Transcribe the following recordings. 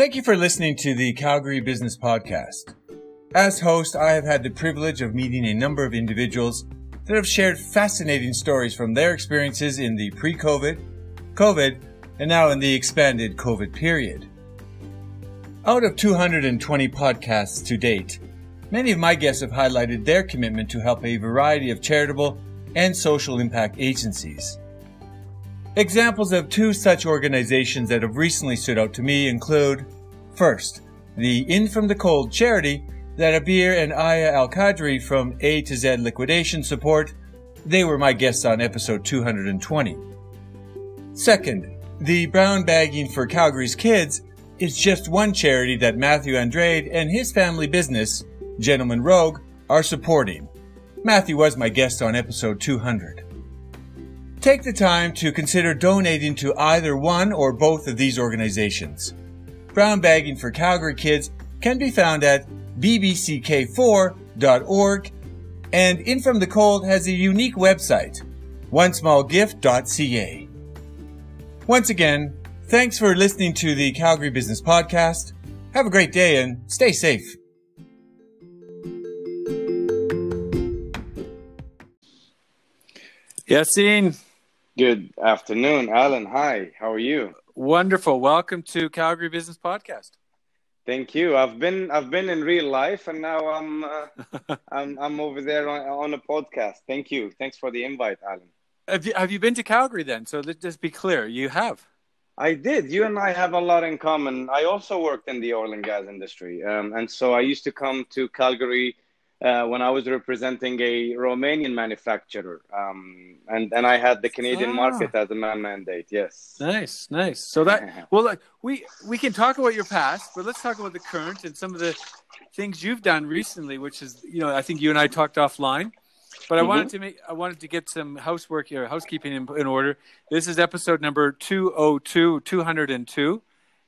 Thank you for listening to the Calgary Business Podcast. As host, I have had the privilege of meeting a number of individuals that have shared fascinating stories from their experiences in the pre COVID, COVID, and now in the expanded COVID period. Out of 220 podcasts to date, many of my guests have highlighted their commitment to help a variety of charitable and social impact agencies. Examples of two such organizations that have recently stood out to me include first, the In From the Cold charity that Abir and Aya Al Qadri from A to Z Liquidation support. They were my guests on episode 220. Second, the Brown Bagging for Calgary's Kids is just one charity that Matthew Andrade and his family business, Gentleman Rogue, are supporting. Matthew was my guest on episode 200. Take the time to consider donating to either one or both of these organizations. Brown Bagging for Calgary Kids can be found at bbck4.org and In From the Cold has a unique website, onesmallgift.ca. Once again, thanks for listening to the Calgary Business Podcast. Have a great day and stay safe. Yassine. Good afternoon, Alan. Hi, how are you? Wonderful. Welcome to Calgary Business Podcast. Thank you. I've been I've been in real life, and now I'm uh, I'm I'm over there on, on a podcast. Thank you. Thanks for the invite, Alan. Have you have you been to Calgary then? So let's just be clear, you have. I did. You and I have a lot in common. I also worked in the oil and gas industry, um, and so I used to come to Calgary uh, when I was representing a Romanian manufacturer, um, and and I had the Canadian ah. market as a man mandate. Yes. Nice, nice. So that well, like, we we can talk about your past, but let's talk about the current and some of the things you've done recently, which is you know I think you and I talked offline. But I mm-hmm. wanted to make I wanted to get some housework here, housekeeping in, in order. This is episode number 202, 202.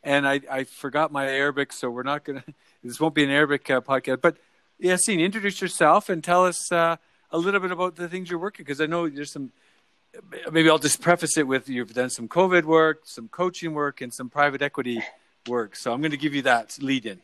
And I, I forgot my Arabic, so we're not going to, this won't be an Arabic uh, podcast. But Yassine, introduce yourself and tell us uh, a little bit about the things you're working because I know there's some. Maybe I'll just preface it with you've done some COVID work, some coaching work, and some private equity work. So I'm going to give you that lead in.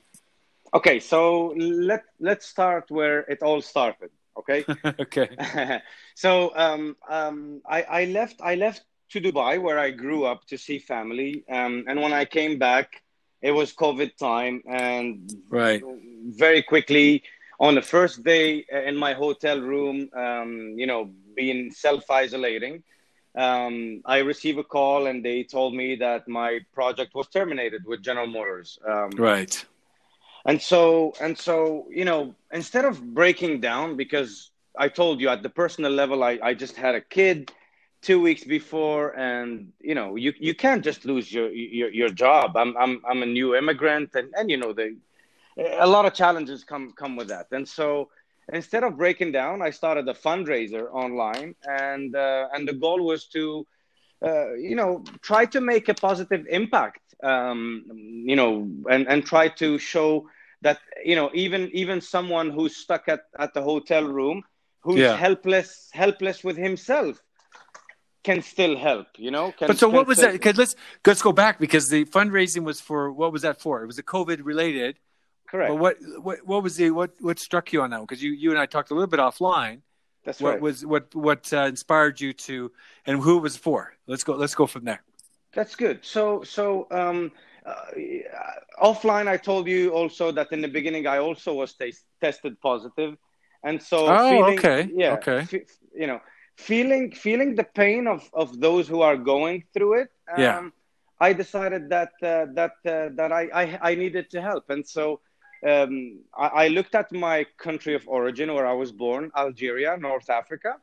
Okay, so let let's start where it all started. Okay. okay. so um, um, I, I left I left to Dubai where I grew up to see family, um, and when I came back, it was COVID time, and right very quickly on the first day uh, in my hotel room, um, you know, being self isolating, um, I received a call and they told me that my project was terminated with General Motors. Um, right. And so, and so, you know, instead of breaking down, because I told you at the personal level, I, I just had a kid two weeks before, and you know, you you can't just lose your your, your job. I'm I'm I'm a new immigrant, and and you know the a lot of challenges come come with that. And so instead of breaking down, I started a fundraiser online, and uh, and the goal was to uh, you know try to make a positive impact. Um, you know, and and try to show that you know even even someone who's stuck at at the hotel room who's yeah. helpless helpless with himself can still help you know can, but so what was that because let's let's go back because the fundraising was for what was that for it was a covid related Correct. But what what what was the what what struck you on that? Because you you and I talked a little bit offline. That's what right. was what what uh, inspired you to, and who it was for? Let's go. Let's go from there. That's good. So so um, uh, offline, I told you also that in the beginning I also was t- tested positive. and so oh feeling, okay yeah okay you know feeling feeling the pain of of those who are going through it. Um, yeah. I decided that uh, that uh, that I, I I needed to help, and so um, I, I, looked at my country of origin where I was born, Algeria, North Africa,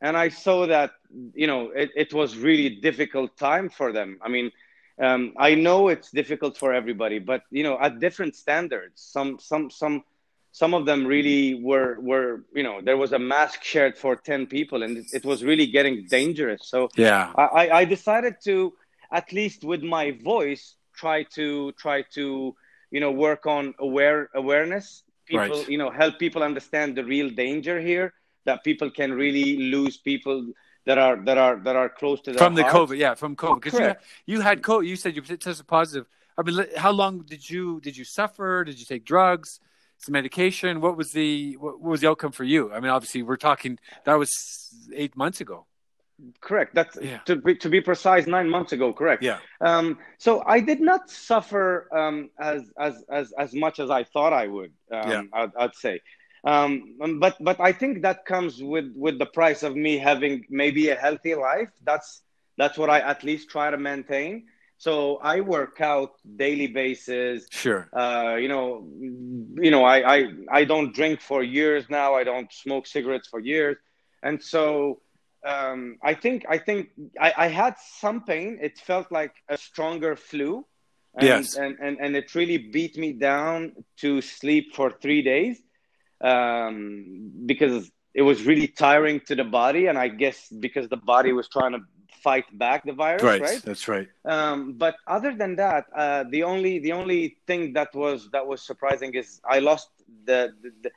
and I saw that you know it, it was really difficult time for them. I mean, um, I know it's difficult for everybody, but you know at different standards. Some some some some of them really were were you know there was a mask shared for 10 people and it, it was really getting dangerous so yeah I, I decided to at least with my voice try to try to you know work on aware awareness people right. you know help people understand the real danger here that people can really lose people that are that are that are close to from the hearts. covid yeah from covid because you, you had covid you said you tested positive I mean, how long did you did you suffer? Did you take drugs? Some medication. What was the what was the outcome for you? I mean, obviously, we're talking that was eight months ago. Correct. That's yeah. to be to be precise, nine months ago. Correct. Yeah. Um, so I did not suffer um, as as as as much as I thought I would. Um, yeah. I'd, I'd say. Um, um, but but I think that comes with with the price of me having maybe a healthy life. That's that's what I at least try to maintain. So I work out daily basis. Sure. Uh, you know, you know, I, I I don't drink for years now. I don't smoke cigarettes for years, and so um, I think I think I, I, had some pain. It felt like a stronger flu. And, yes. And, and and it really beat me down to sleep for three days um, because it was really tiring to the body, and I guess because the body was trying to fight back the virus. Right. right? That's right. Um, but other than that, uh, the only the only thing that was that was surprising is I lost the, the, the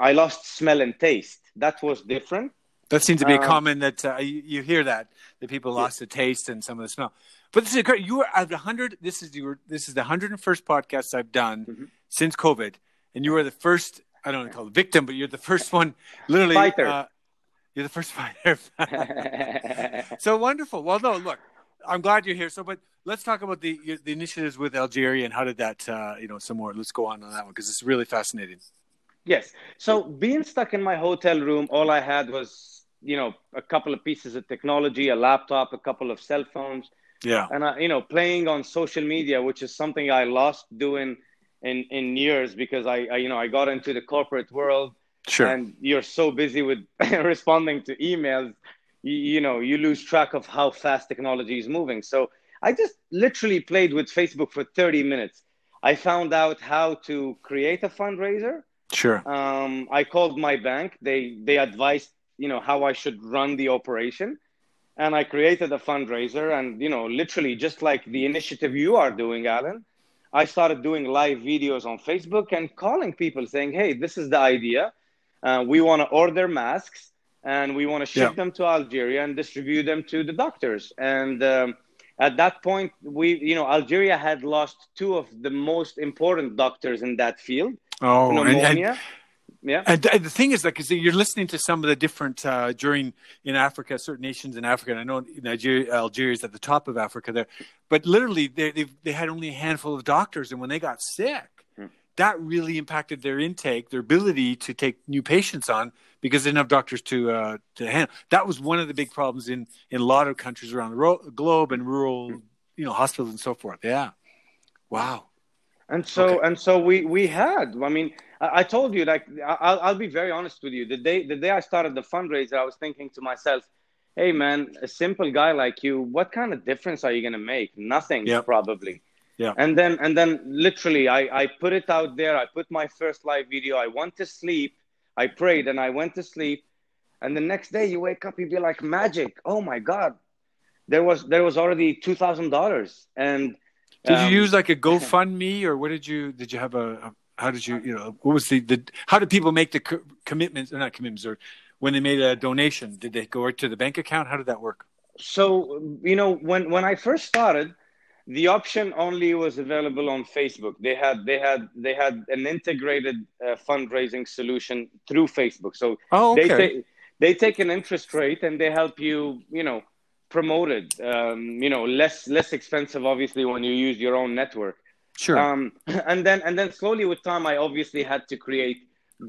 I lost smell and taste. That was different. That seems to be a um, common that uh, you, you, hear that that people lost yeah. the taste and some of the smell. But this is great. You were at hundred. This is your. This is the hundred and first podcast I've done mm-hmm. since COVID, and you were the first. I don't want to call it victim, but you're the first one. Literally, fighter. Uh, you're the first fighter. so wonderful. Well, no, look, I'm glad you're here. So, but let's talk about the the initiatives with Algeria and how did that, uh, you know, some more. Let's go on on that one because it's really fascinating. Yes. So being stuck in my hotel room, all I had was you know a couple of pieces of technology a laptop a couple of cell phones. Yeah. And I, you know playing on social media which is something i lost doing in in years because I, I you know i got into the corporate world. Sure. And you're so busy with responding to emails you, you know you lose track of how fast technology is moving. So i just literally played with facebook for 30 minutes. I found out how to create a fundraiser. Sure. Um, i called my bank. They they advised you know how I should run the operation. And I created a fundraiser, and you know, literally just like the initiative you are doing, Alan, I started doing live videos on Facebook and calling people saying, "Hey, this is the idea. Uh, we want to order masks, and we want to ship yeah. them to Algeria and distribute them to the doctors." And um, at that point, we, you know, Algeria had lost two of the most important doctors in that field. Oh, pneumonia. And, and yeah. And the thing is, like, you're listening to some of the different uh, during in Africa, certain nations in Africa. And I know Nigeria, Algeria is at the top of Africa there, but literally they they had only a handful of doctors, and when they got sick, hmm. that really impacted their intake, their ability to take new patients on because they didn't have doctors to uh, to handle. That was one of the big problems in in a lot of countries around the ro- globe and rural, hmm. you know, hospitals and so forth. Yeah. Wow. And so okay. and so we we had. I mean, I, I told you like I'll I'll be very honest with you. The day the day I started the fundraiser, I was thinking to myself, "Hey man, a simple guy like you, what kind of difference are you gonna make? Nothing, yep. probably." Yeah. And then and then literally, I I put it out there. I put my first live video. I went to sleep. I prayed and I went to sleep. And the next day, you wake up, you be like magic. Oh my god, there was there was already two thousand dollars and did um, you use like a GoFundMe or what did you did you have a, a how did you you know what was the, the how did people make the co- commitments or not commitments or when they made a donation did they go to the bank account? How did that work? So you know when when i first started the option only was available on facebook. They had they had they had an integrated uh, fundraising solution through facebook. So oh, okay. they, take they take an interest rate and they help you you know promoted. Um, you know, less less expensive, obviously, when you use your own network. Sure. Um, and then and then slowly with time, I obviously had to create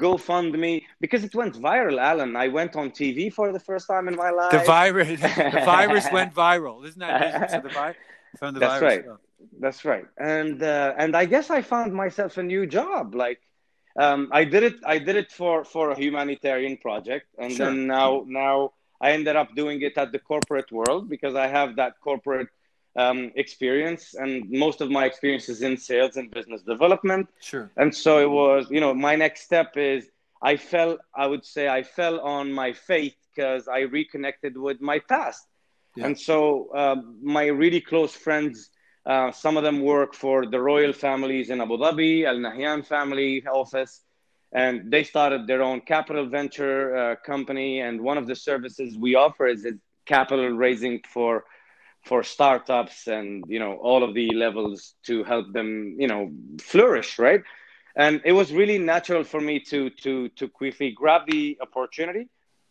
GoFundMe because it went viral. Alan, I went on TV for the first time in my life. The virus, the virus went viral, isn't that? So the, vi- the That's virus. right. That's right. And uh, and I guess I found myself a new job. Like um, I did it. I did it for for a humanitarian project, and sure. then now now I ended up doing it at the corporate world because I have that corporate um, experience, and most of my experience is in sales and business development. Sure. And so it was, you know, my next step is I fell, I would say, I fell on my faith because I reconnected with my past. Yeah. And so uh, my really close friends, uh, some of them work for the royal families in Abu Dhabi, Al Nahyan family office and they started their own capital venture uh, company. And one of the services we offer is capital raising for for startups and you know all of the levels to help them you know flourish right? And it was really natural for me to to to quickly grab the opportunity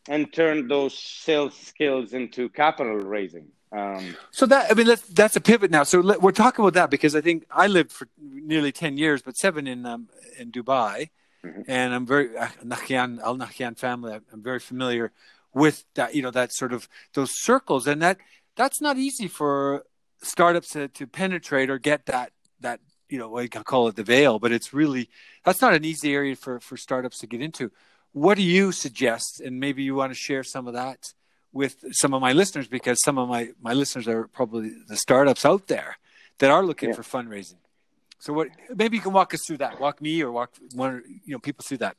and turn those sales skills into capital raising. Um, so that I mean that's that's a pivot now. So let, we're talking about that because I think I lived for nearly ten years, but seven in um, in Dubai, mm-hmm. and I'm very uh, Nahyan Al Nahyan family. I'm very familiar with that. You know that sort of those circles, and that that's not easy for startups to, to penetrate or get that that you know I call it the veil, but it's really that's not an easy area for for startups to get into. What do you suggest? And maybe you want to share some of that with some of my listeners because some of my my listeners are probably the startups out there that are looking yeah. for fundraising. So what maybe you can walk us through that. Walk me or walk one you know people through that.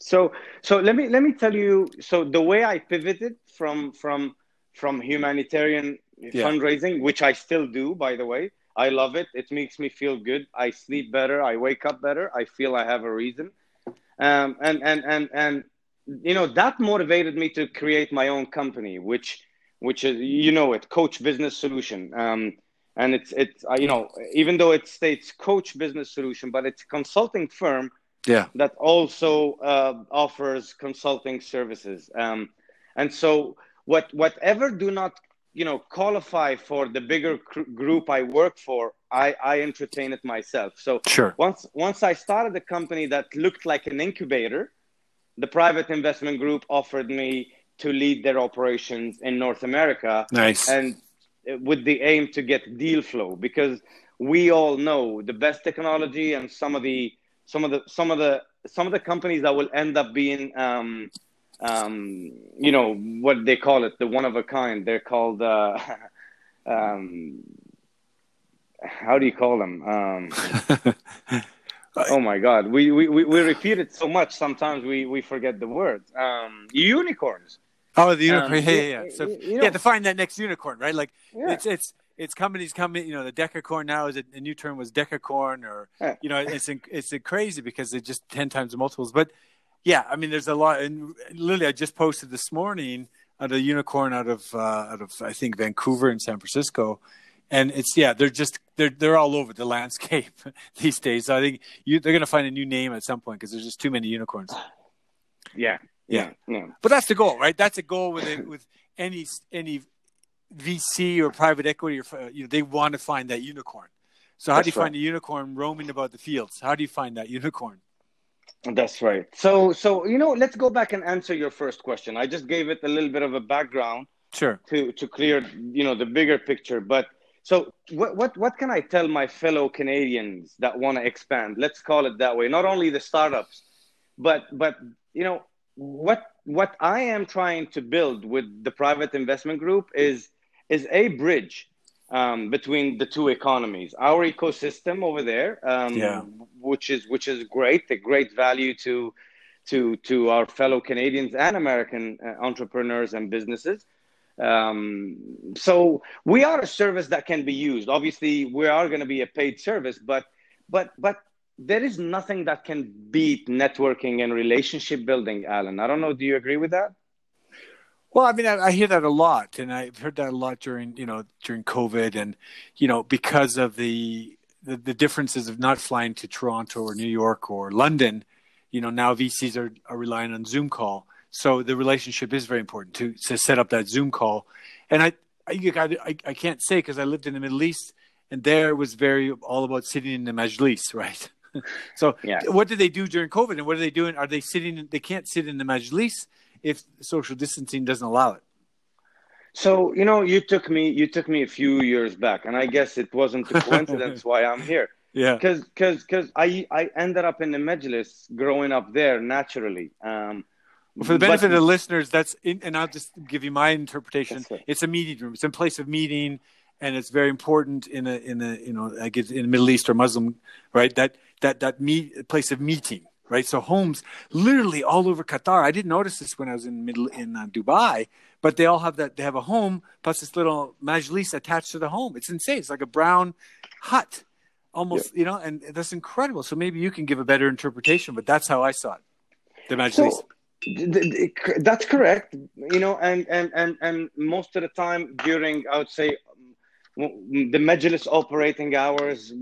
So so let me let me tell you so the way I pivoted from from from humanitarian yeah. fundraising, which I still do, by the way. I love it. It makes me feel good. I sleep better. I wake up better. I feel I have a reason. Um, and, and, and, and, you know, that motivated me to create my own company, which, which is, you know, it coach business solution. Um, and it's, it's, uh, you know, even though it states coach business solution, but it's a consulting firm yeah. that also uh, offers consulting services. Um, and so what whatever do not you know qualify for the bigger cr- group I work for, I I entertain it myself. So sure. once once I started a company that looked like an incubator, the private investment group offered me to lead their operations in North America. Nice. And with the aim to get deal flow because we all know the best technology and some of the some of the some of the some of the companies that will end up being um, um, you know what they call it, the one of a kind. They're called. Uh, um, how do you call them? Um, oh my God, we, we we repeat it so much. Sometimes we we forget the words. Um, unicorns. Oh, the unicorn. Um, yeah, yeah, yeah. So you yeah, to find that next unicorn, right? Like yeah. it's it's it's companies coming. You know, the decacorn now is a, a new term was decacorn, or yeah. you know, it's it's crazy because it's just ten times the multiples. But yeah, I mean, there's a lot. And literally, I just posted this morning on a unicorn out of uh, out of I think Vancouver and San Francisco, and it's yeah, they're just they're they're all over the landscape these days. So I think you, they're going to find a new name at some point because there's just too many unicorns. Yeah, yeah, yeah. But that's the goal, right? That's a goal with it, with any any VC or private equity or uh, you know they want to find that unicorn. So how that's do you right. find a unicorn roaming about the fields? How do you find that unicorn? That's right. So, so you know, let's go back and answer your first question. I just gave it a little bit of a background, sure, to to clear, you know, the bigger picture. But so, what what what can I tell my fellow Canadians that want to expand? Let's call it that way. Not only the startups, but but you know, what what I am trying to build with the private investment group is is a bridge um, between the two economies. Our ecosystem over there, um, yeah. which is which is great, a great value to to to our fellow Canadians and American uh, entrepreneurs and businesses. Um, so we are a service that can be used. Obviously, we are going to be a paid service, but but but there is nothing that can beat networking and relationship building, Alan. I don't know. Do you agree with that? Well, I mean, I, I, hear that a lot, and I've heard that a lot during you know during COVID, and you know because of the, the the, differences of not flying to Toronto or New York or London, you know now VCs are, are relying on Zoom call, so the relationship is very important to to set up that Zoom call, and I I I, I can't say because I lived in the Middle East, and there was very all about sitting in the majlis, right? so yeah. what do they do during COVID, and what are they doing? Are they sitting? They can't sit in the majlis if social distancing doesn't allow it? So you know, you took me you took me a few years back, and I guess it wasn't a coincidence why I'm here. Yeah, because because because I I ended up in the Majlis growing up there naturally. Um, well, for the benefit but, of the listeners, that's in, and I'll just give you my interpretation. It's a meeting room. It's a place of meeting, and it's very important in a in a you know I guess in the Middle East or Muslim, right? That that that meet place of meeting right? So homes literally all over Qatar. I didn't notice this when I was in middle in uh, Dubai, but they all have that. They have a home plus this little majlis attached to the home. It's insane. It's like a brown hut, almost, yeah. you know, and that's incredible. So maybe you can give a better interpretation, but that's how I saw it. The majlis. So, that's correct. You know, and and and and most of the time during, I would say the Majlis operating hours,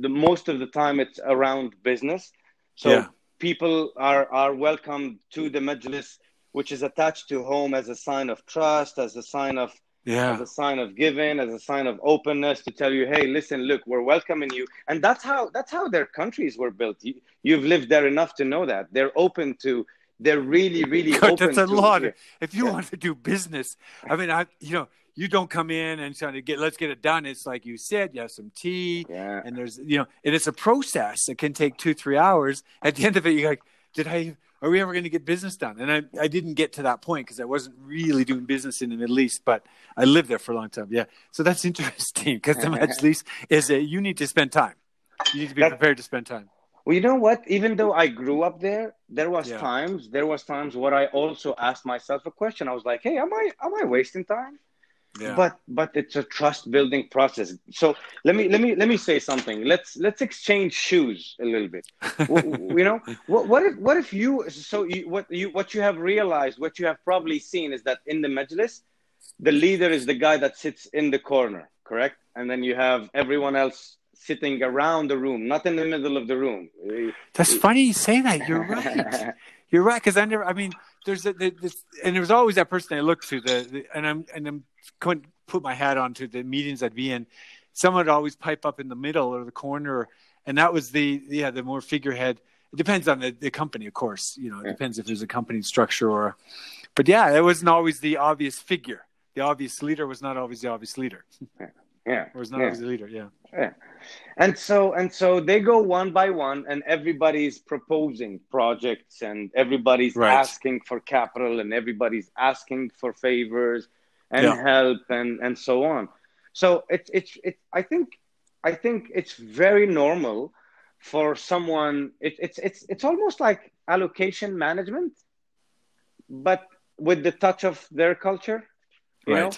the most of the time it's around business. So yeah. people are are welcome to the Majlis, which is attached to home as a sign of trust, as a sign of yeah. as a sign of giving, as a sign of openness to tell you, hey, listen, look, we're welcoming you, and that's how that's how their countries were built. You, you've lived there enough to know that they're open to. They're really, really God, open. That's a lot. If you yeah. want to do business, I mean, I you know you don't come in and try to get let's get it done. It's like you said, you have some tea, yeah. and there's you know, and it's a process. It can take two, three hours. At the end of it, you're like, did I? Are we ever going to get business done? And I, I didn't get to that point because I wasn't really doing business in the Middle East, but I lived there for a long time. Yeah, so that's interesting because the Middle East is that you need to spend time. You need to be prepared to spend time. Well, you know what? Even though I grew up there, there was yeah. times there was times where I also asked myself a question. I was like, "Hey, am I am I wasting time?" Yeah. but but it's a trust building process. So let me let me let me say something. Let's let's exchange shoes a little bit. You know what, what if what if you so you, what you what you have realized what you have probably seen is that in the majlis the leader is the guy that sits in the corner correct? And then you have everyone else sitting around the room not in the middle of the room. That's funny you say that. You're right. You're right because i never i mean there's a, this, and there was always that person I looked to the, the and I'm and I'm to put my hat on to the meetings I'd be in. Someone would always pipe up in the middle or the corner, and that was the yeah the more figurehead. It depends on the, the company, of course. You know, it yeah. depends if there's a company structure or, but yeah, it wasn't always the obvious figure. The obvious leader was not always the obvious leader. Yeah, yeah. or was not yeah. the leader. Yeah. Yeah and so and so they go one by one and everybody's proposing projects and everybody's right. asking for capital and everybody's asking for favors and yeah. help and and so on so it's it's it, i think i think it's very normal for someone it, it's it's it's almost like allocation management but with the touch of their culture you right. know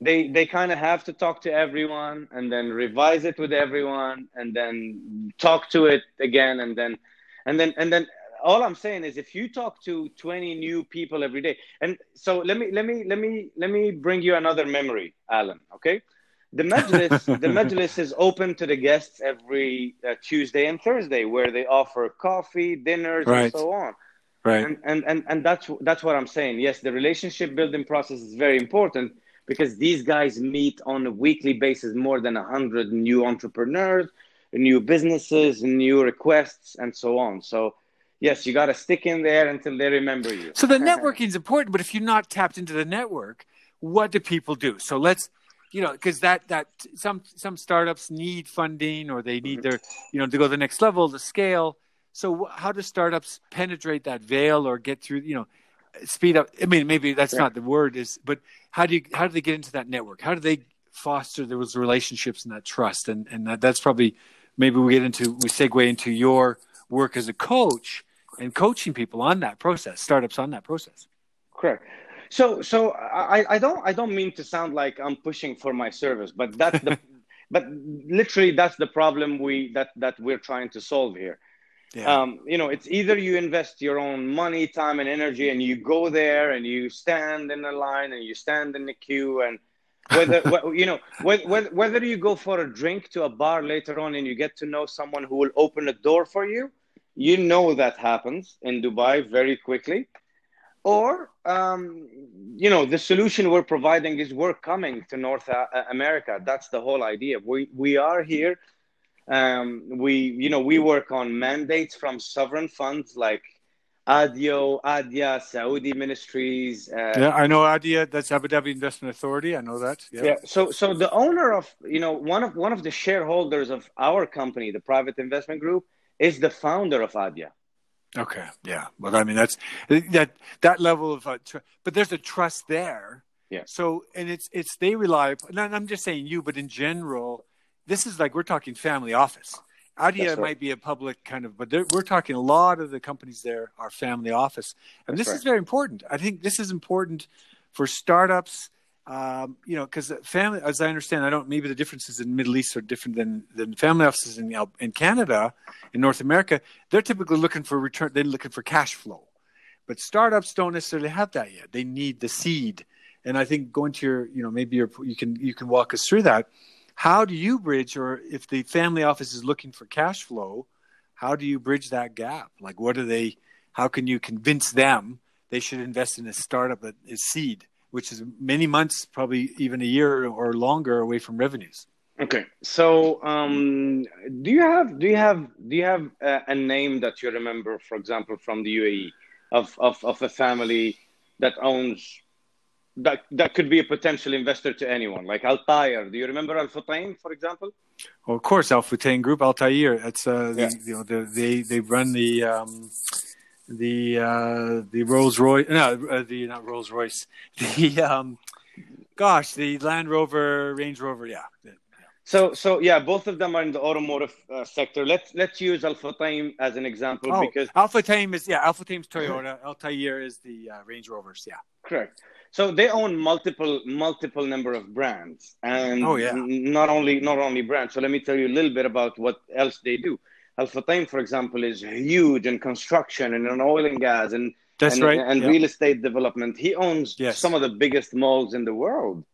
they they kind of have to talk to everyone and then revise it with everyone and then talk to it again and then and then and then all i'm saying is if you talk to 20 new people every day and so let me let me let me let me bring you another memory alan okay? The majlis the majlis is open to the guests every uh, tuesday and thursday where they offer coffee dinners right. and so on. Right. And, and and and that's that's what i'm saying. Yes the relationship building process is very important because these guys meet on a weekly basis more than 100 new entrepreneurs new businesses new requests and so on. So yes you got to stick in there until they remember you. So the networking is important but if you're not tapped into the network what do people do? So let's you know because that that some some startups need funding or they need mm-hmm. their you know to go to the next level to scale. So how do startups penetrate that veil or get through you know speed up. I mean maybe that's yeah. not the word is but how do you how do they get into that network? How do they foster those relationships and that trust? And and that, that's probably maybe we get into we segue into your work as a coach and coaching people on that process startups on that process. Correct. So so i i don't i don't mean to sound like i'm pushing for my service but that's the but literally that's the problem we that that we're trying to solve here yeah. Um, you know, it's either you invest your own money, time, and energy, and you go there and you stand in the line and you stand in the queue, and whether you know whether, whether you go for a drink to a bar later on and you get to know someone who will open a door for you, you know that happens in Dubai very quickly. Or, um, you know, the solution we're providing is we're coming to North America. That's the whole idea. We we are here um, we, you know, we work on mandates from sovereign funds like ADIO, ADIA, Saudi ministries. Uh, yeah, I know ADIA. That's Abu Dhabi Investment Authority. I know that. Yeah. yeah. So, so the owner of, you know, one of one of the shareholders of our company, the private investment group, is the founder of ADIA. Okay. Yeah. Well, I mean, that's that that level of, uh, tr- but there's a trust there. Yeah. So, and it's it's they rely. Not, I'm just saying you, but in general, this is like we're talking family office. ADIA right. might be a public kind of, but we're talking a lot of the companies there are family office, and That's this right. is very important. I think this is important for startups. Um, you know, because family, as I understand, I don't. Maybe the differences in the Middle East are different than than family offices in in Canada, in North America. They're typically looking for return. They're looking for cash flow, but startups don't necessarily have that yet. They need the seed, and I think going to your, you know, maybe your, you can you can walk us through that how do you bridge, or if the family office is looking for cash flow, how do you bridge that gap? Like, what do they? How can you convince them they should invest in a startup that is seed, which is many months, probably even a year or longer away from revenues? Okay, so um, do you have do you have do you have a, a, name that you remember, for example, from the UAE, of of, of a family that owns that that could be a potential investor to anyone, like Al Tayer. Do you remember Al Futtaim, for example? Well, of course, Al Futtaim Group, Al Tayer. It's uh, yeah. the, you know, the, they they run the um, the uh, the Rolls Royce, no, uh, the not Rolls Royce, the um, gosh, the Land Rover, Range Rover, yeah. So, so yeah, both of them are in the automotive uh, sector. Let's let's use Al Futtaim as an example oh, because Al Futtaim is yeah, Al Futtaim's Toyota, Al Tayer is the uh, Range Rovers, yeah. Correct. So they own multiple multiple number of brands, and oh yeah, not only not only brands. So let me tell you a little bit about what else they do. Al Futtaim, for example, is huge in construction and in oil and gas and that's and, right, and real estate development. He owns yes. some of the biggest malls in the world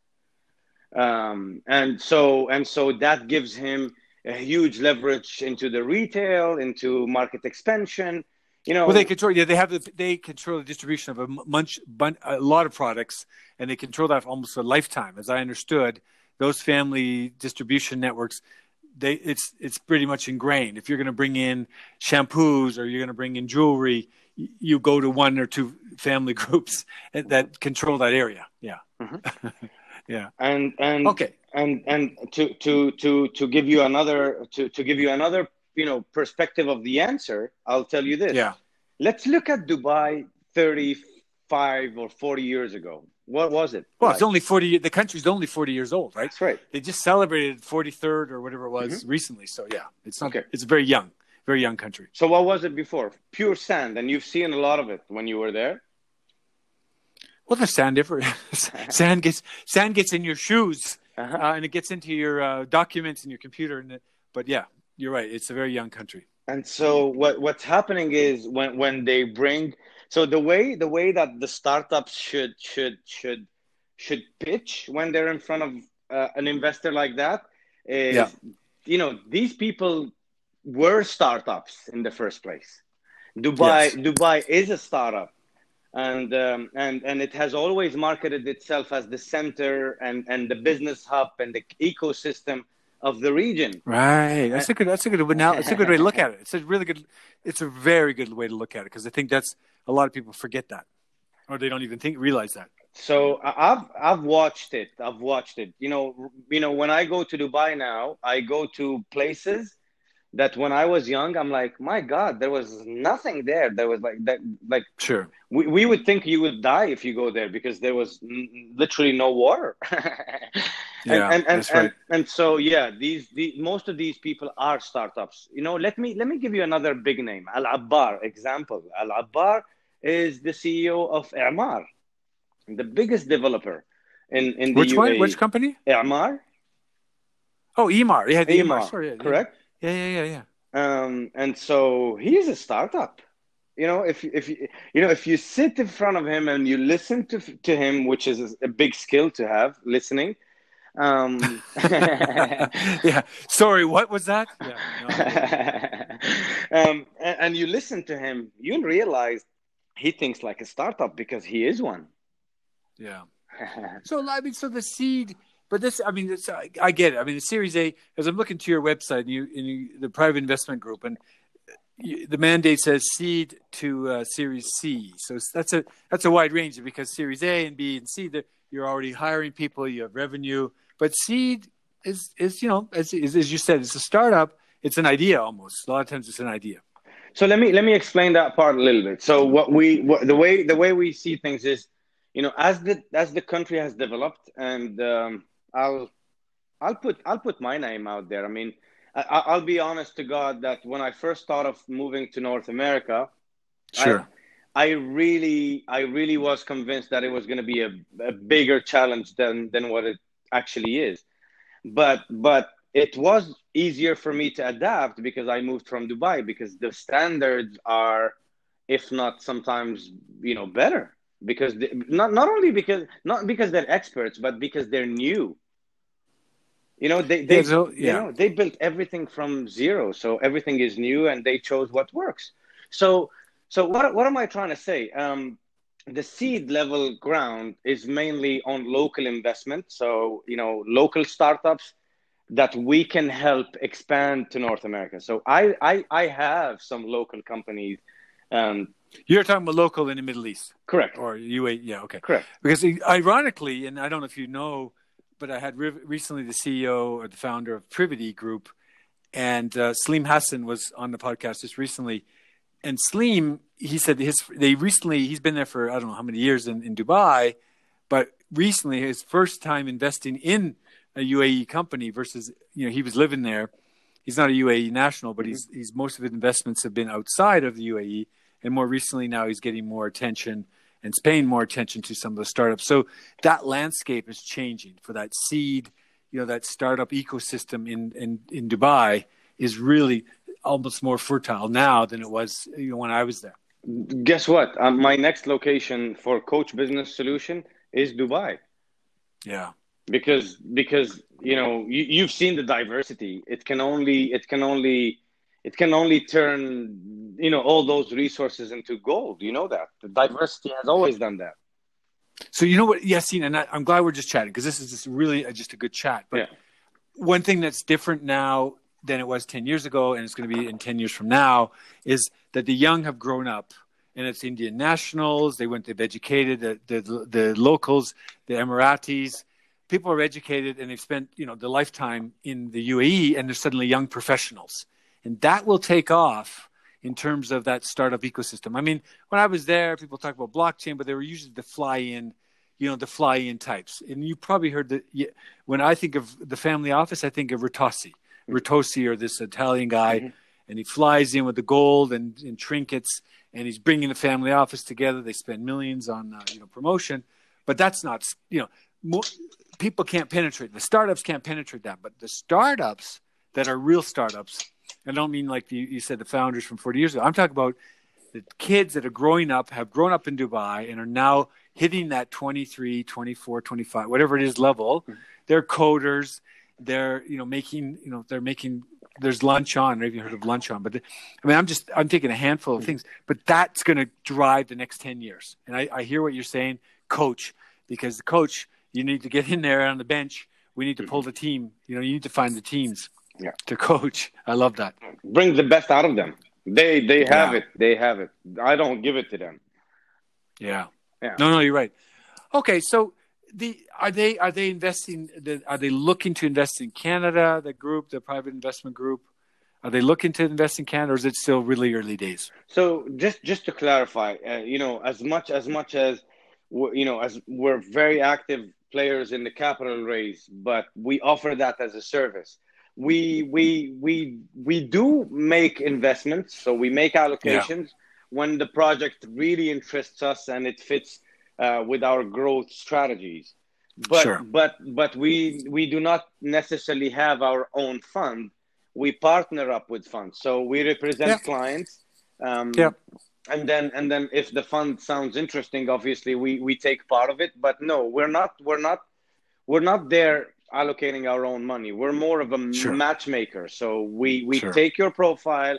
um, and so and so that gives him a huge leverage into the retail, into market expansion. You know, well, they control. Yeah, they have the they control the distribution of a bunch, a lot of products, and they control that for almost a lifetime. As I understood, those family distribution networks, they it's it's pretty much ingrained. If you're going to bring in shampoos or you're going to bring in jewelry, you go to one or two family groups that control that area. Yeah. Mm-hmm. yeah and and okay and and to to to to give you another to to give you another you know perspective of the answer i'll tell you this yeah let's look at dubai 35 or 40 years ago what was it well like? it's only 40 the country's only 40 years old right that's right they just celebrated 43rd or whatever it was mm-hmm. recently so yeah it's not okay. it's very young very young country so what was it before pure sand and you've seen a lot of it when you were there well, the sand ever sand gets sand gets in your shoes, uh-huh. uh, and it gets into your uh, documents and your computer. And it, but yeah, you're right. It's a very young country. And so what what's happening is when when they bring so the way the way that the startups should should should should pitch when they're in front of uh, an investor like that is yeah. you know these people were startups in the first place. Dubai yes. Dubai is a startup and um, and and it has always marketed itself as the center and and the business hub and the ecosystem of the region. Right. That's a good. That's a good. Now it's a good way to look at it. It's a really good. It's a very good way to look at it because I think that's a lot of people forget that, or they don't even think realize that. So I've I've watched it. I've watched it. You know, you know when I go to Dubai now, I go to places that when I was young, I'm like, my God, there was nothing there. There was like that, like sure. We, we would think you would die if you go there because there was n- literally no water. and, yeah, and, and, that's right. and, and so yeah, these, the most of these people are startups. You know, let me let me give you another big name, Al Abbar example. Al Abbar is the CEO of Emaar, the biggest developer in in the which UAE. one? Which company? Emaar. Oh, Emaar. Yeah. Emaar. Sorry, yeah, correct. Yeah, yeah, yeah, yeah. Yeah. Um, and so he's a startup. You know, if if you you know if you sit in front of him and you listen to to him, which is a big skill to have, listening. Um, yeah. Sorry, what was that? Yeah, no. um, and, and you listen to him, you'll realize he thinks like a startup because he is one. Yeah. so I mean, so the seed but this, I mean, this, I, I, get it. I mean, the Series A, as I'm looking to your website, and you, and you the private investment group, and you, the mandate says seed to uh, Series C. So that's a that's a wide range because Series A and B and C, you're already hiring people, you have revenue. But seed is is you know as as you said, it's a startup. It's an idea almost. A lot of times, it's an idea. So let me let me explain that part a little bit. So what we what, the way the way we see things is, you know, as the as the country has developed and um, I'll I'll put I'll put my name out there. I mean, I, will be honest to God that when I first thought of moving to North America, sure, I, I really I really was convinced that it was going to be a, a bigger challenge than than what it actually is. But but it was easier for me to adapt because I moved from Dubai because the standards are, if not sometimes you know better because they, not not only because not because they're experts but because they're new You know, they they yeah. you know they built everything from zero, so everything is new, and they chose what works. So so what what am I trying to say? Um, the seed level ground is mainly on local investment. So you know, local startups that we can help expand to North America. So I I, I have some local companies. Um, You're talking about local in the Middle East, correct? Or UAE? Yeah, okay, correct. Because ironically, and I don't know if you know but I had re- recently the CEO or the founder of Privity Group, and uh, Salim Hassan was on the podcast just recently. And Salim, he said his they recently he's been there for I don't know how many years in, in Dubai, but recently his first time investing in a UAE company versus you know he was living there. He's not a UAE national, but mm-hmm. he's he's most of his investments have been outside of the UAE, and more recently now he's getting more attention and paying more attention to some of the startups. So that landscape is changing for that seed, you know, that startup ecosystem in, in, in Dubai is really almost more fertile now than it was you know, when I was there. Guess what? Um, my next location for Coach Business Solution is Dubai. Yeah. Because because you know you, you've seen the diversity. It can only it can only it can only turn you know all those resources into gold. You know that. The diversity has always done that. So you know what yassine and I, am glad we're just chatting because this is just really a, just a good chat but yeah. one thing that's different now than it was 10 years ago and it's going to be in 10 years from now is that the young have grown up and it's indian nationals they went they've educated the, the, the locals the emiratis. People are educated and they've spent you know the lifetime in the uae and they're suddenly young professionals and that will take off in terms of that startup ecosystem. I mean, when I was there, people talk about blockchain, but they were usually the fly-in, you know, the fly-in types. And you probably heard that when I think of the family office, I think of Ritosi, Ritosi, or this Italian guy, mm-hmm. and he flies in with the gold and, and, trinkets, and he's bringing the family office together. They spend millions on uh, you know promotion, but that's not you know more, people can't penetrate. The startups can't penetrate that, but the startups that are real startups I don't mean like you, you said the founders from 40 years ago. I'm talking about the kids that are growing up, have grown up in Dubai, and are now hitting that 23, 24, 25, whatever it is level. Mm-hmm. They're coders. They're you know making you know they're making. There's lunch on. Have you heard of lunch on? But the, I mean, I'm just I'm taking a handful of mm-hmm. things, but that's going to drive the next 10 years. And I, I hear what you're saying, coach, because the coach you need to get in there on the bench. We need to pull mm-hmm. the team. You know, you need to find the teams yeah. to coach. I love that. Bring the best out of them. They they have yeah. it. They have it. I don't give it to them. Yeah. Yeah. No, no, you're right. Okay, so the are they are they investing? Are they looking to invest in Canada? The group, the private investment group, are they looking to invest in Canada, or is it still really early days? So just just to clarify, uh, you know, as much as much as you know, as we're very active players in the capital raise, but we offer that as a service we we we we do make investments so we make allocations yeah. when the project really interests us and it fits uh, with our growth strategies but sure. but but we we do not necessarily have our own fund we partner up with funds so we represent yeah. clients um, yeah and then and then if the fund sounds interesting obviously we we take part of it but no we're not we're not we're not there allocating our own money. We're more of a sure. matchmaker. So we we sure. take your profile.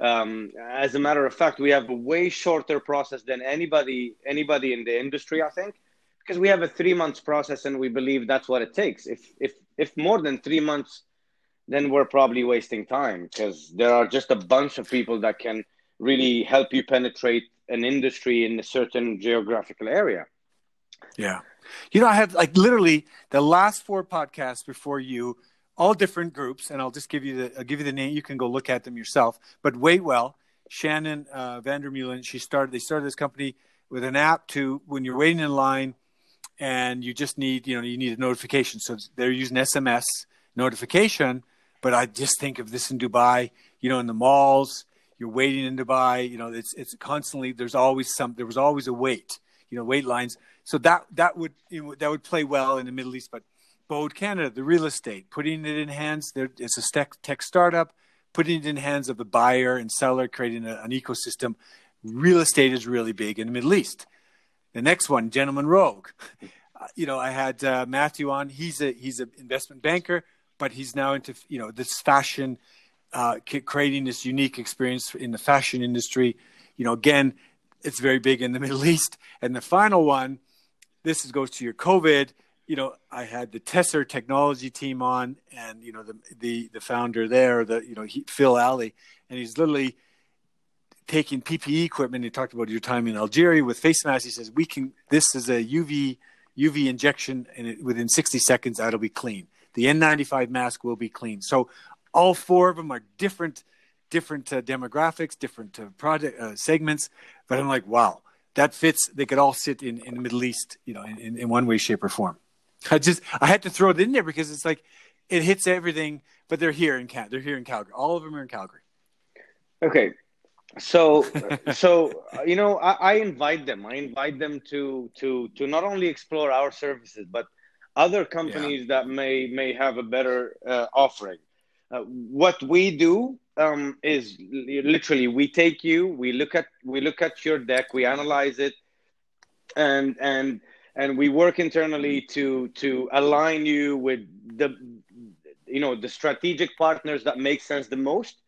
Um, as a matter of fact, we have a way shorter process than anybody anybody in the industry. I think because we have a three months process, and we believe that's what it takes. If if if more than three months, then we're probably wasting time because there are just a bunch of people that can really help you penetrate an industry in a certain geographical area. Yeah. You know, I have like literally the last four podcasts before you, all different groups, and I'll just give you the I'll give you the name. You can go look at them yourself. But Waitwell, Shannon uh, Vandermeulen, she started. They started this company with an app to when you're waiting in line, and you just need you know you need a notification. So they're using SMS notification. But I just think of this in Dubai. You know, in the malls, you're waiting in Dubai. You know, it's it's constantly. There's always some. There was always a wait. You know, wait lines so that that would you know, that would play well in the Middle East. But Bode Canada, the real estate, putting it in hands, there, it's a tech, tech startup, putting it in hands of the buyer and seller, creating a, an ecosystem. Real estate is really big in the Middle East. The next one, Gentleman Rogue. You know, I had uh, Matthew on. He's a he's an investment banker, but he's now into you know this fashion, uh, creating this unique experience in the fashion industry. You know, again, it's very big in the Middle East. And the final one, this is, goes to your COVID. You know, I had the Tesser technology team on, and you know the the the founder there, the you know he, Phil Alley, and he's literally taking PPE equipment. He talked about your time in Algeria with face masks. He says we can. This is a UV UV injection, and it, within 60 seconds that'll be clean. The N95 mask will be clean. So all four of them are different different uh, demographics, different uh, project uh, segments. But I'm like, wow, that fits. They could all sit in, in the Middle East, you know, in, in one way, shape, or form. I just I had to throw it in there because it's like it hits everything. But they're here in Cal- they're here in Calgary. All of them are in Calgary. Okay, so so you know I, I invite them. I invite them to to to not only explore our services, but other companies yeah. that may may have a better uh, offering. Uh, what we do um, is literally we take you, we look at we look at your deck, we analyze it, and and and we work internally to to align you with the you know the strategic partners that make sense the most,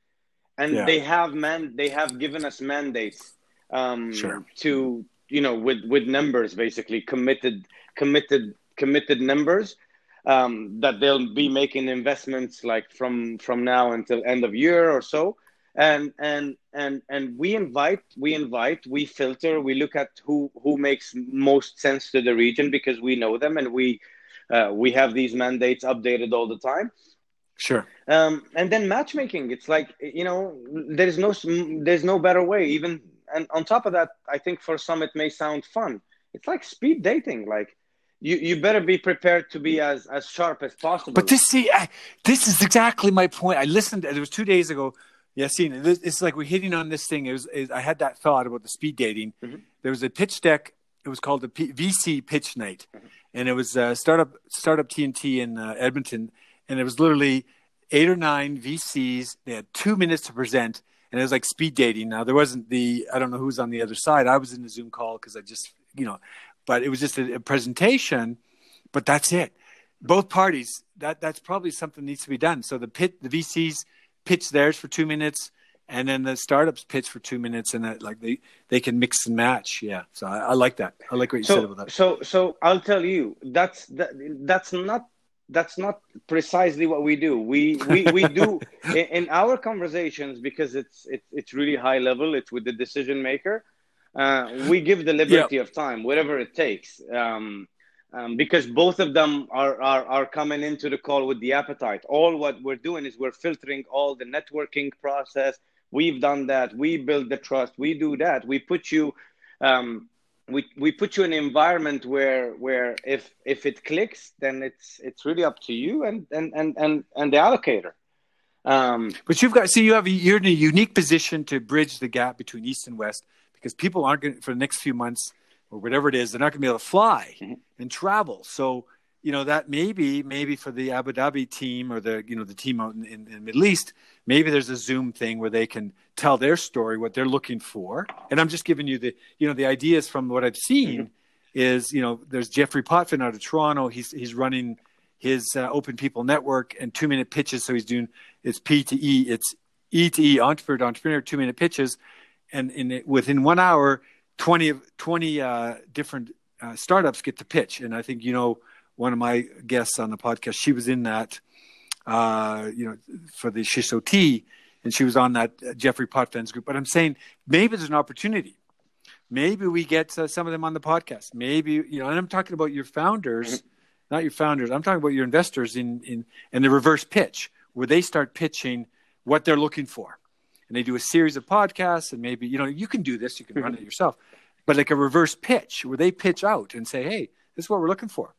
and yeah. they have man they have given us mandates um, sure. to you know with with numbers basically committed committed committed numbers um, that they'll be making investments like from from now until end of year or so. And and and and we invite we invite we filter we look at who who makes most sense to the region because we know them and we uh, we have these mandates updated all the time. Sure. Um, and then matchmaking it's like you know there's no there's no better way. Even and on top of that i think for some it may sound fun. It's like speed dating like you you better be prepared to be as as sharp as possible. But this see, I, this is exactly my point. I listened. It was two days ago. Yeah, seen it. It's like we're hitting on this thing. It was. It, I had that thought about the speed dating. Mm-hmm. There was a pitch deck. It was called the P- VC Pitch Night, mm-hmm. and it was uh, startup startup TNT in uh, Edmonton, and it was literally eight or nine VCs. They had two minutes to present, and it was like speed dating. Now there wasn't the I don't know who's on the other side. I was in the Zoom call because I just you know but it was just a, a presentation. But that's it. Both parties. That that's probably something needs to be done. So the pit, the VCs pitch theirs for two minutes, and then the startups pitch for two minutes, and that like they they can mix and match. Yeah. So I, I like that. I like what you so, said about that. So so I'll tell you that's that, that's not that's not precisely what we do. We we, we do in, in, our conversations because it's it's it's really high level. It's with the decision maker. Uh, we give the liberty of time, whatever it takes, um, um, because both of them are, are are coming into the call with the appetite. All what we're doing is we're filtering all the networking process. We've done that. We build the trust. We do that. We put you. Um, we, we put you in an environment where where if if it clicks then it's it's really up to you and and and and, and the allocator um, but you've got see you have you're in a unique position to bridge the gap between east and west because people aren't going for the next few months or whatever it is, they're not going to be able to fly mm-hmm. and travel. So, you know, that maybe, maybe for the Abu Dhabi team or the, you know, the team out in, in, in the Middle East, maybe there's a Zoom thing where they can tell their story, what they're looking for. And I'm just giving you the, you know, the ideas from what I've seen mm-hmm. is, you know, there's Jeffrey Potvin out of Toronto. He's, he's running his uh, Open People Network and two minute pitches. So he's doing, it's P to E, it's E to E, entrepreneur, entrepreneur, two minute pitches and in it, within one hour, 20, 20 uh, different uh, startups get to pitch. And I think, you know, one of my guests on the podcast, she was in that, uh, you know, for the Shiso Tea, and she was on that uh, Jeffrey Potvin's group. But I'm saying maybe there's an opportunity. Maybe we get uh, some of them on the podcast. Maybe, you know, and I'm talking about your founders, not your founders. I'm talking about your investors in, in, in the reverse pitch, where they start pitching what they're looking for and they do a series of podcasts and maybe you know you can do this you can run it yourself but like a reverse pitch where they pitch out and say hey this is what we're looking for.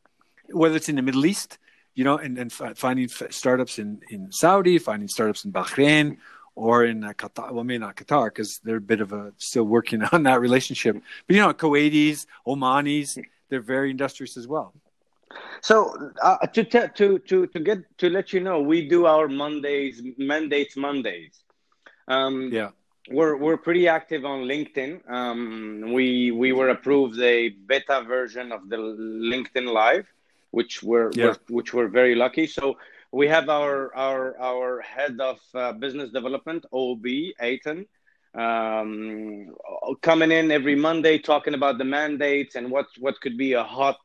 Whether it's in the middle east you know and, and finding startups in, in saudi finding startups in bahrain or in uh, qatar well maybe not qatar because they're a bit of a still working on that relationship. But you know kuwaitis omanis they're very industrious as well. So uh, to, to to to get to let you know we do our mondays mandates mondays um, yeah. We're, we're pretty active on LinkedIn. Um, we we were approved a beta version of the LinkedIn Live, which we're, yeah. we're which we're very lucky. So we have our our our head of uh, business development, OB, Aiton, um, coming in every Monday talking about the mandates and what what could be a hot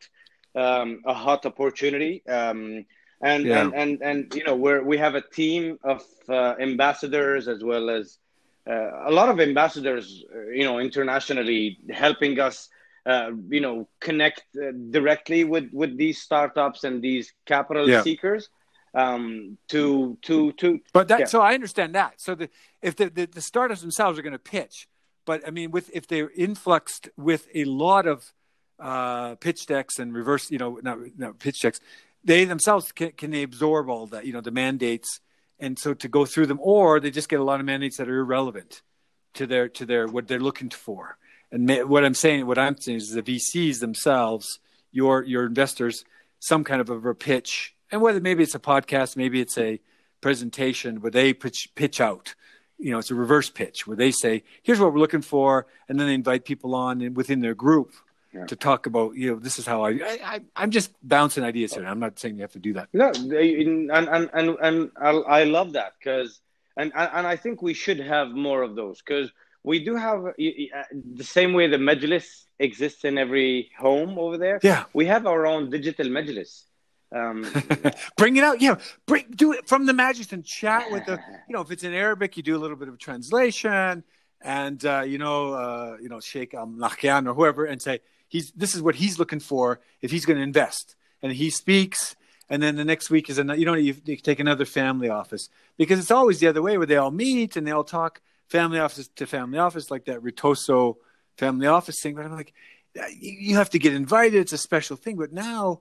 um, a hot opportunity. Um, and, yeah. and and and you know we're we have a team of uh, ambassadors as well as uh, a lot of ambassadors, uh, you know, internationally helping us, uh, you know, connect uh, directly with with these startups and these capital yeah. seekers um, to to to. But that yeah. so I understand that. So the if the the, the startups themselves are going to pitch, but I mean, with if they're influxed with a lot of uh, pitch decks and reverse, you know, not, not pitch decks, they themselves can, can they absorb all that, you know, the mandates, and so to go through them, or they just get a lot of mandates that are irrelevant to their to their what they're looking for. And what I'm saying, what I'm saying is the VCs themselves, your your investors, some kind of a pitch and whether maybe it's a podcast, maybe it's a presentation where they pitch, pitch out. You know, it's a reverse pitch where they say, "Here's what we're looking for," and then they invite people on within their group yeah. to talk about. You know, this is how I, I, I. am just bouncing ideas here. I'm not saying you have to do that. No, and and and and I love that because and and I think we should have more of those because we do have uh, the same way the majlis exists in every home over there. Yeah, we have our own digital majlis um, bring it out. Yeah, bring do it from the Majlis and chat with the. You know, if it's in Arabic, you do a little bit of translation, and uh, you know, uh, you know, Sheikh Al Nahyan or whoever, and say he's this is what he's looking for if he's going to invest, and he speaks. And then the next week is another. You know, you, you take another family office because it's always the other way where they all meet and they all talk family office to family office like that Ritoso family office thing. But I'm like, you have to get invited. It's a special thing. But now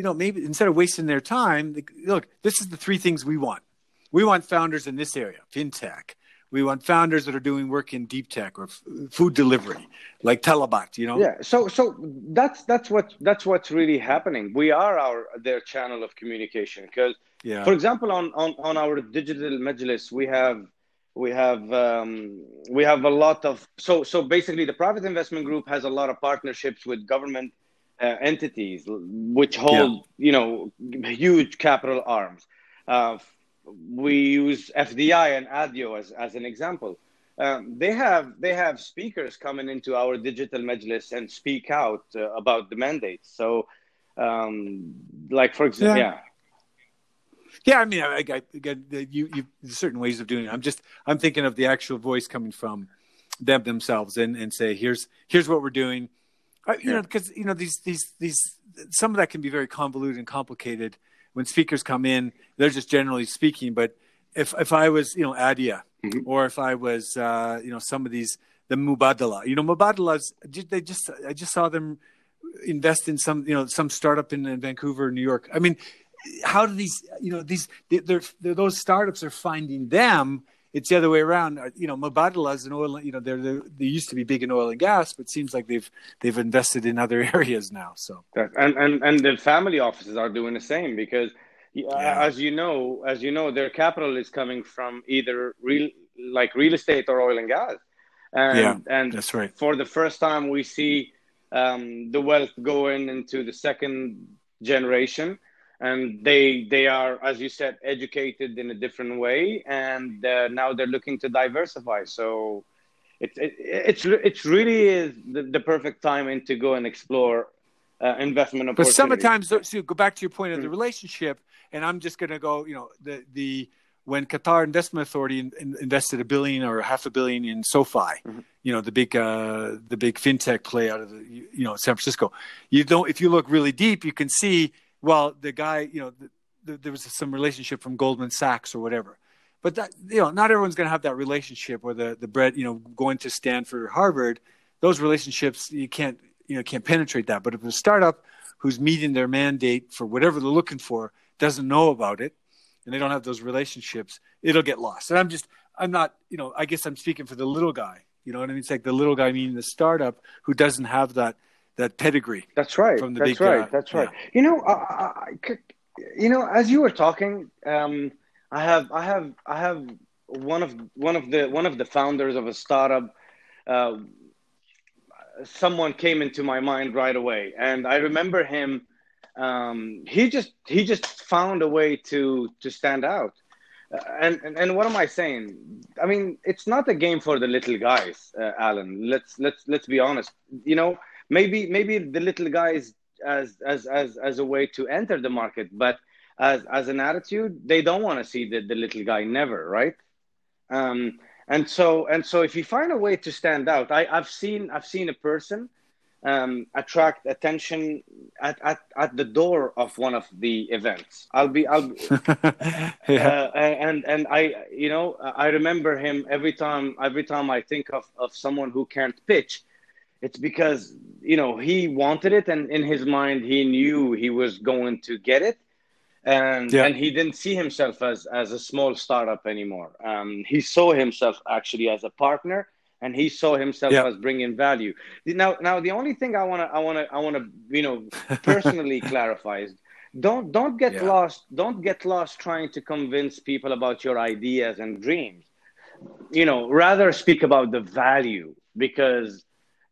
you know, maybe instead of wasting their time, look, this is the three things we want. We want founders in this area, fintech. We want founders that are doing work in deep tech or f- food delivery, like Talabat. You know. Yeah. So so that's that's what that's what's really happening. We are our their channel of communication because, yeah. for example, on on on our digital majlis, we have we have um, we have a lot of so so basically the private investment group has a lot of partnerships with government uh, entities which hold yeah. you know huge capital arms. Uh, we use FDI and ADIO as, as an example. Um, they have they have speakers coming into our digital majlis and speak out uh, about the mandates. So, um, like for example, yeah. yeah. Yeah, I mean, I, I, I, you, you, certain ways of doing it. I'm just, I'm thinking of the actual voice coming from them themselves, and, and say, here's, here's what we're doing you yeah. know, because you know these these these some of that can be very convoluted and complicated when speakers come in. They're just generally speaking, but if if I was you know Adia mm-hmm. or if I was uh, you know some of these the Mubadala, you know Mubadalas, they just I just saw them invest in some you know some startup in, in Vancouver, New York. I mean, how do these you know these they're, they're, those startups are finding them it's the other way around. Uh, you know, Mubadalas and oil. You know, they're, they're, they used to be big in oil and gas, but it seems like they've they've invested in other areas now. So and and and the family offices are doing the same because, yeah. as you know, as you know, their capital is coming from either real like real estate or oil and gas. And, yeah, and that's right. For the first time, we see um, the wealth going into the second generation and they they are as you said educated in a different way and uh, now they're looking to diversify so it, it it's it's really is the, the perfect time to go and explore uh, investment opportunities. But sometimes, so go back to your point of the mm. relationship, and I'm just going to go. You know, the the when Qatar Investment Authority in, in, invested a billion or half a billion in SoFi, mm-hmm. you know, the big uh, the big fintech play out of the you know San Francisco. You don't if you look really deep, you can see well, the guy, you know, the, the, there was some relationship from Goldman Sachs or whatever. But that, you know, not everyone's going to have that relationship or the the bread, you know, going to Stanford or Harvard. Those relationships you can't, you know, can't penetrate that. But if a startup who's meeting their mandate for whatever they're looking for doesn't know about it, and they don't have those relationships, it'll get lost. And I'm just, I'm not, you know, I guess I'm speaking for the little guy. You know what I mean? It's like the little guy meaning the startup who doesn't have that that pedigree. That's right. From the That's big, right. Uh, That's right. Yeah. You know, I, I, you know, as you were talking, um, I have, I have, I have one of one of the one of the founders of a startup. Uh, someone came into my mind right away, and I remember him um, he just he just found a way to to stand out. Uh, and, and and what am I saying? I mean, it's not a game for the little guys, uh, Alan. Let's let's let's be honest. You know, maybe maybe the little guys as as as as a way to enter the market, but as as an attitude, they don't want to see the, the little guy never, right? Um, and so and so if you find a way to stand out, I, I've seen I've seen a person um, attract attention at, at, at the door of one of the events. I'll be, I'll, yeah. uh, and and I, you know, I remember him every time. Every time I think of of someone who can't pitch, it's because you know he wanted it, and in his mind he knew he was going to get it, and yeah. and he didn't see himself as as a small startup anymore. Um, he saw himself actually as a partner and he saw himself yeah. as bringing value. Now, now the only thing I want to, I want to, I want to, you know, personally clarify is don't don't get yeah. lost. Don't get lost trying to convince people about your ideas and dreams. You know, rather speak about the value because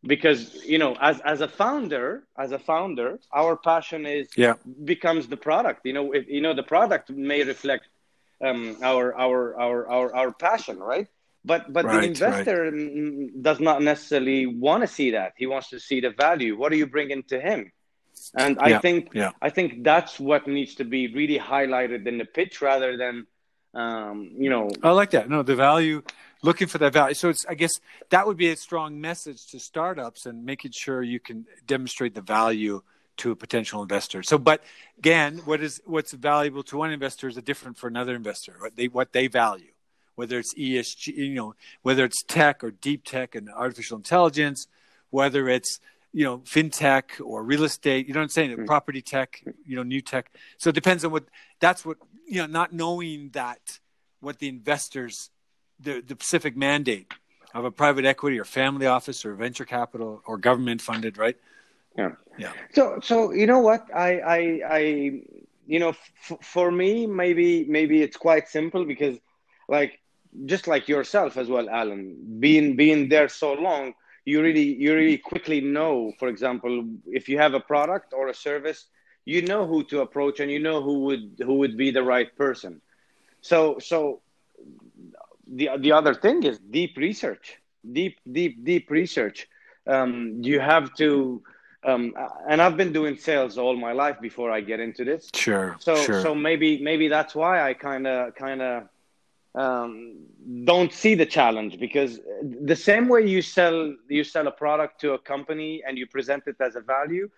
because you know as as a founder as a founder our passion is yeah becomes the product you know if, you know the product may reflect um our our our our, our passion right but but right, the investor right. does not necessarily want to see that. He wants to see the value. What are you bringing to him? And I yeah, think yeah. I think that's what needs to be really highlighted in the pitch rather than um, you know. I like that. No, the value, looking for that value. So it's I guess that would be a strong message to startups and making sure you can demonstrate the value to a potential investor. So, but again, what is what's valuable to one investor is different for another investor. What they what they value whether it's ESG, you know, whether it's tech or deep tech and artificial intelligence, whether it's you know fintech or real estate. You know what I'm saying? Mm-hmm. Property tech, you know, new tech. So it depends on what. That's what you know. Not knowing that what the investors, the the specific mandate of a private equity or family office or venture capital or government funded, right? Yeah. Yeah. So so you know what I I I you know f- for me maybe maybe it's quite simple because like just like yourself as well, Alan, being being there so long, you really you really quickly know. For example, if you have a product or a service, you know who to approach and you know who would who would be the right person. So so the the other thing is deep research, deep deep deep research. Um, you have to. Um, and I've been doing sales all my life before I get into this. Sure. So sure. so maybe maybe that's why I kind of kind of um, don't see the challenge because the same way you sell you sell a product to a company and you present it as a value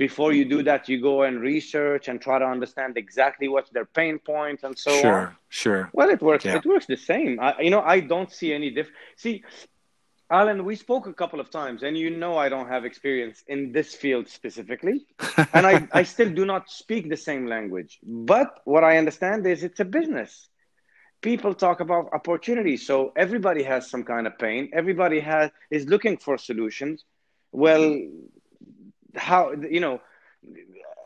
before you do mm-hmm. that you go and research and try to understand exactly what's their pain points and so sure, on. sure. Well it works yeah. it works the same. I, you know i don't see any diff see alan we spoke a couple of times and you know i don't have experience in this field specifically and I, I still do not speak the same language. But what i understand is it's a business. People talk about opportunities so everybody has some kind of pain. Everybody has is looking for solutions. Well mm-hmm. How you know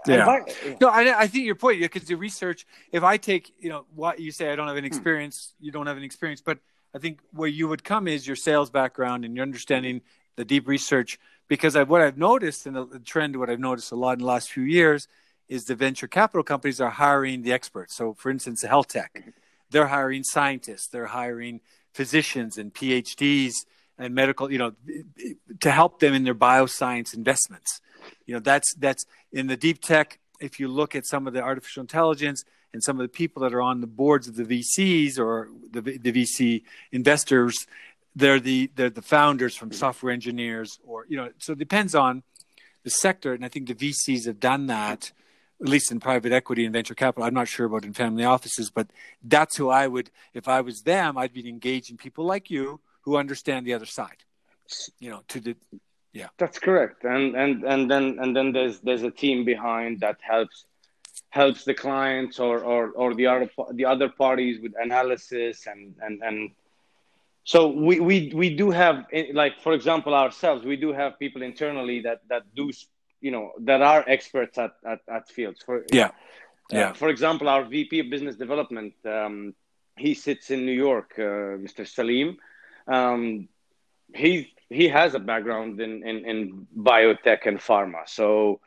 yeah. I, yeah. no I, I think your point because the research if i take you know what you say i don't have any hmm. experience you don't have an experience but i think where you would come is your sales background and your understanding the deep research because I, what i've noticed and the, the trend what i've noticed a lot in the last few years is the venture capital companies are hiring the experts so for instance the health tech mm-hmm they're hiring scientists, they're hiring physicians and PhDs and medical, you know, to help them in their bioscience investments. You know, that's that's in the deep tech. If you look at some of the artificial intelligence and some of the people that are on the boards of the VCs or the, the VC investors, they're the they're the founders from software engineers or you know. So it depends on the sector, and I think the VCs have done that at least in private equity and venture capital. I'm not sure about in family offices, but that's who I would, if I was them, I'd be engaging people like you who understand the other side. You know, to the yeah. That's correct. And and and then and then there's there's a team behind that helps helps the clients or or or the other the other parties with analysis and and and so we we we do have like for example ourselves we do have people internally that that do you know that are experts at at, at fields. For yeah, uh, yeah. For example, our VP of Business Development, um, he sits in New York, uh, Mr. Salim. Um, he he has a background in, in in biotech and pharma, so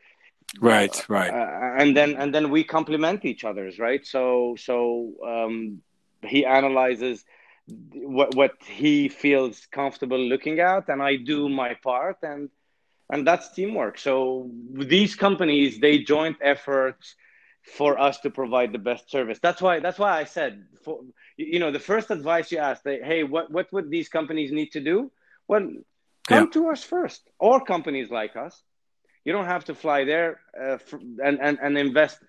Right, right. Uh, and then and then we complement each other's, right? So so um, he analyzes what what he feels comfortable looking at, and I do my part, and and that's teamwork. So these companies they joint efforts for us to provide the best service. That's why that's why I said for you know the first advice you asked, they, hey, what what would these companies need to do? Well, come yeah. to us first, or companies like us. You don't have to fly there uh, and, and and invest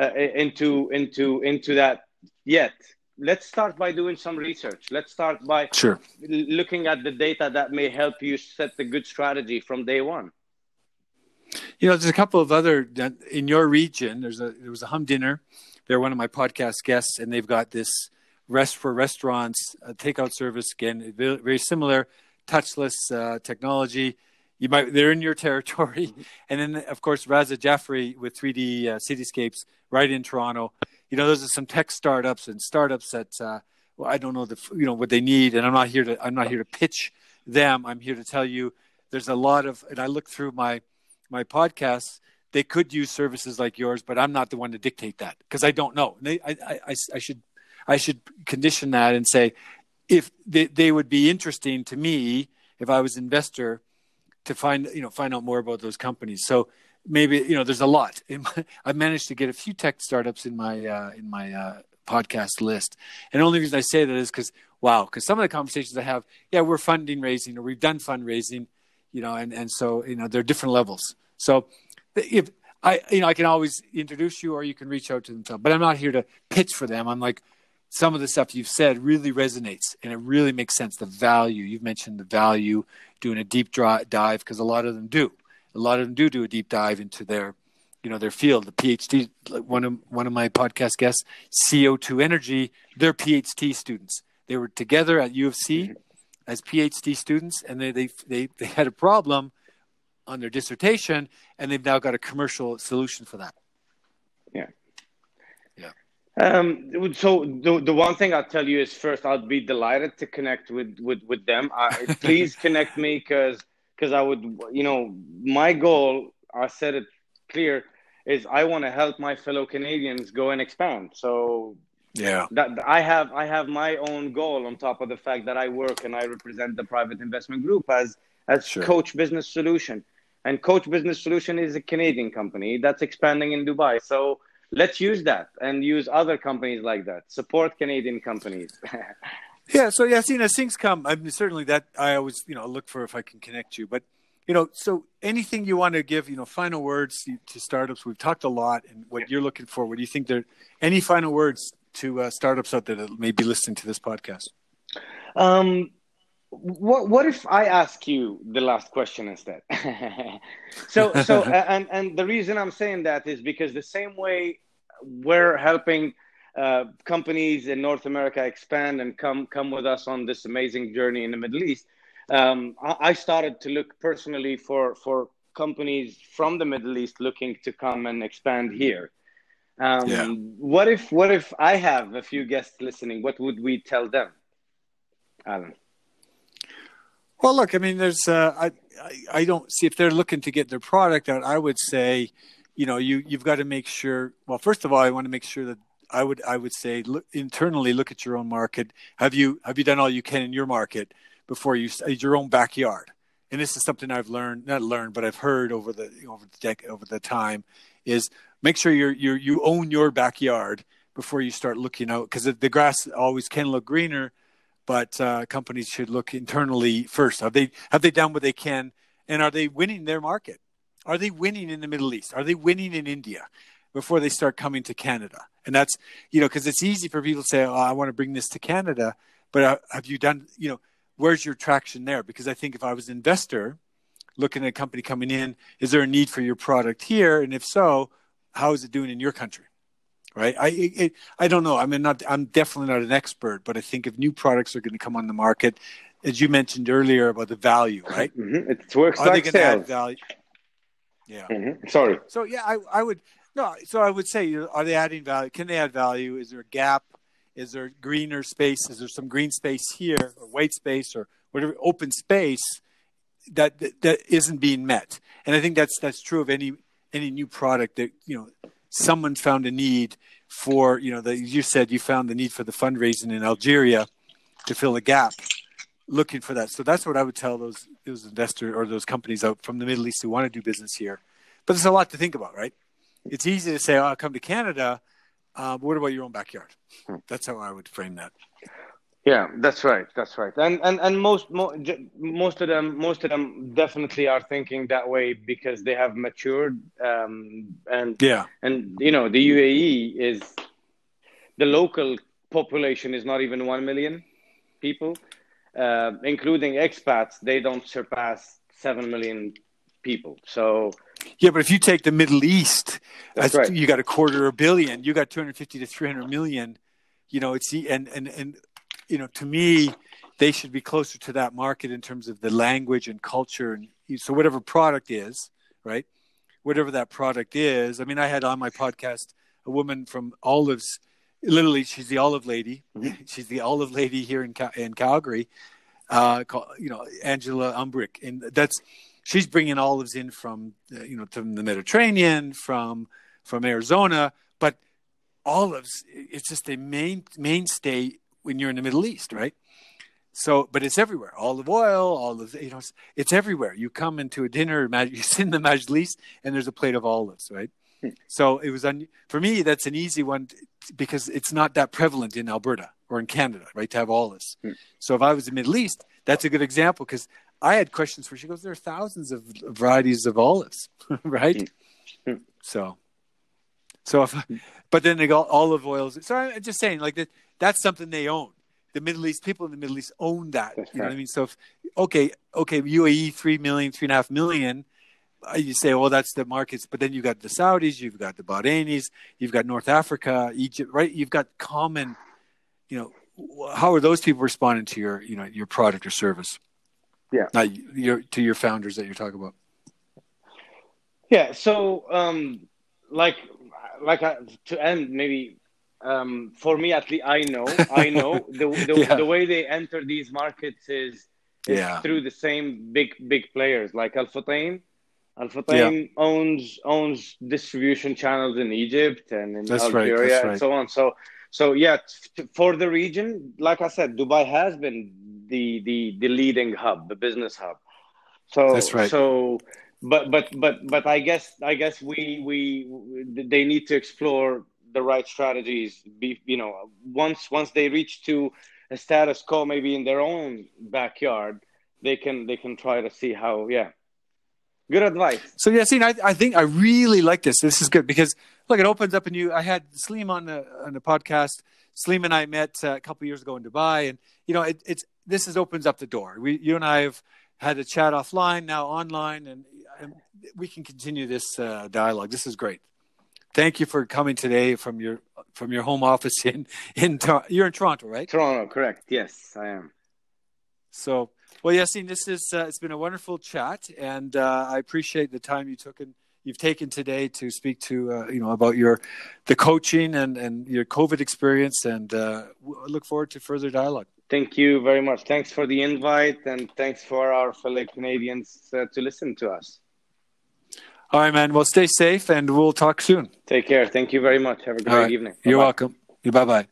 uh, into into into that yet. Let's start by doing some research. Let's start by sure. looking at the data that may help you set the good strategy from day one. You know, there's a couple of other in your region. There's a there was a hum dinner. They're one of my podcast guests, and they've got this rest for restaurants takeout service again, very similar, touchless uh, technology. You might they're in your territory, mm-hmm. and then of course Raza Jaffrey with 3D uh, cityscapes right in Toronto. You know, those are some tech startups and startups that uh, well, I don't know the you know what they need, and I'm not here to I'm not here to pitch them. I'm here to tell you there's a lot of, and I look through my my podcasts, they could use services like yours, but I'm not the one to dictate that because I don't know. They, I, I, I, should, I should condition that and say, if they, they would be interesting to me if I was investor to find, you know, find out more about those companies. So maybe, you know, there's a lot. I've managed to get a few tech startups in my, uh, in my, uh, podcast list. And the only reason I say that is because, wow, because some of the conversations I have, yeah, we're funding raising or we've done fundraising you know, and, and so, you know, there are different levels. So if I, you know, I can always introduce you or you can reach out to them, but I'm not here to pitch for them. I'm like, some of the stuff you've said really resonates and it really makes sense. The value you've mentioned the value doing a deep dive because a lot of them do. A lot of them do do a deep dive into their, you know, their field. The PhD, one of one of my podcast guests, CO2 Energy, they're PhD students. They were together at U of C mm-hmm. as PhD students, and they, they they they had a problem on their dissertation, and they've now got a commercial solution for that. Yeah. Um, so the, the one thing I'll tell you is first, I'll be delighted to connect with, with, with them. I, please connect me because, because I would, you know, my goal, I said it clear, is I want to help my fellow Canadians go and expand. So yeah that i have i have my own goal on top of the fact that i work and i represent the private investment group as as sure. coach business solution and coach business solution is a canadian company that's expanding in dubai so let's use that and use other companies like that. Support canadian companies. Yeah so yeah seeing as things come i mean certainly that i always you know look for if i can connect you. But you know so anything you want to give you know final words to startups? We've talked a lot and what you're looking for. What do you think there any final words to uh, startups out there that may be listening to this podcast? Um, what what if I ask you the last question instead? so so and and the reason I'm saying that is because the same way we're helping uh, companies in North America expand and come come with us on this amazing journey in the Middle East. Um, I, I started to look personally for for companies from the Middle East looking to come and expand here. Um, yeah. What if what if I have a few guests listening? What would we tell them, Alan? Well, look, I mean, there's uh, I, I, I don't see if they're looking to get their product out. I would say, you know, you you've got to make sure. Well, first of all, I want to make sure that I would I would say look, internally look at your own market. Have you have you done all you can in your market before you your own backyard? And this is something I've learned, not learned, but I've heard over the over the dec- over the time is make sure you're, you you own your backyard before you start looking out because the grass always can look greener, but uh, companies should look internally first. Have they have they done what they can, and are they winning their market? Are they winning in the Middle East? Are they winning in India before they start coming to Canada? And that's you know because it's easy for people to say, "Oh, I want to bring this to Canada," but uh, have you done you know where's your traction there? Because I think if I was an investor looking at a company coming in, is there a need for your product here? And if so, how is it doing in your country? Right. I it, I don't know. I mean, not I'm definitely not an expert, but I think if new products are going to come on the market, as you mentioned earlier about the value, right? Mm-hmm. It works are like they going to add value? Yeah. Mm-hmm. Sorry. So yeah, I I would no. So I would say, are they adding value? Can they add value? Is there a gap? Is there greener space? Is there some green space here, or white space, or whatever open space that that, that isn't being met? And I think that's that's true of any any new product that you know someone found a need for you know the you said you found the need for the fundraising in Algeria to fill a gap looking for that. So that's what I would tell those those investors or those companies out from the Middle East who want to do business here. But there's a lot to think about right? It's easy to say oh I'll come to Canada uh, but what about your own backyard? Hmm. that's how I would frame that yeah, that's right. That's right. And and and most most of them most of them definitely are thinking that way because they have matured. Um, and yeah, and you know the UAE is the local population is not even one million people, uh, including expats. They don't surpass seven million people. So yeah, but if you take the Middle East, that's right. you got a quarter of a billion. You got two hundred fifty to three hundred million. You know, it's the and and and you know, to me, they should be closer to that market in terms of the language and culture. And so, whatever product is, right? Whatever that product is. I mean, I had on my podcast a woman from Olives. Literally, she's the olive lady. Mm-hmm. She's the olive lady here in in Calgary. Uh, called, you know, Angela Umbrick, and that's she's bringing olives in from uh, you know from the Mediterranean, from from Arizona, but olives it's just a main mainstay when you're in the Middle East, right? So, but it's everywhere. Olive oil, all of you know, it's, everywhere. You come into a dinner, you sit in the majlis, and there's a plate of olives, right? Hmm. So it was un- for me. That's an easy one because it's not that prevalent in Alberta or in Canada, right? To have olives. Hmm. So if I was in the Middle East, that's a good example because I had questions where she goes, "There are thousands of varieties of olives, right?" Hmm. So, so if, but then they got olive oils. So I'm just saying, like that that's something they own. The Middle East people in the Middle East own that. That's you know what I mean? So if, okay, okay, UAE three million, three and a half million. Uh, you say, well, that's the markets, but then you've got the Saudis, you've got the Bahrainis, you've got North Africa, Egypt, right? You've got common, you know, how are those people responding to your, you know, your product or service? Yeah, Not your to your founders that you're talking about. Yeah. So, um, like, like I, to end maybe um, for me at least, I know, I know the the, yeah. the way they enter these markets is, is yeah. through the same big big players like Al Futtaim. Al Futtaim yeah. owns owns distribution channels in Egypt and in That's Algeria right. and so on. So so yeah, t- for the region, like I said, Dubai has been the the the leading hub, the business hub. So That's right. So but but but but I guess I guess we we they need to explore the right strategies be you know once once they reach to a status quo maybe in their own backyard they can they can try to see how yeah. Good advice. So yeah see I, I think i really like this. This is good because look it opens up a new i had Salim on the on the podcast. Salim and i met uh, a couple years ago in dubai and you know it, it's this is opens up the door. We you and i have had a chat offline now online and, and we can continue this uh, dialogue. This is great thank you for coming today from your from your home office in in you're in Toronto, right? Toronto, correct. Yes, I am. So, well, Yassine, this is uh, it's been a wonderful chat, and uh, I appreciate the time you took and you've taken today to speak to uh, you know about your the coaching and and your COVID experience, and uh, look forward to further dialogue. Thank you very much. Thanks for the invite, and thanks for our fellow Canadians uh, to listen to us. All right, man. Well, stay safe and we'll talk soon. Take care. Thank you very much. Have a great right. evening. Bye-bye. You're welcome. Bye bye.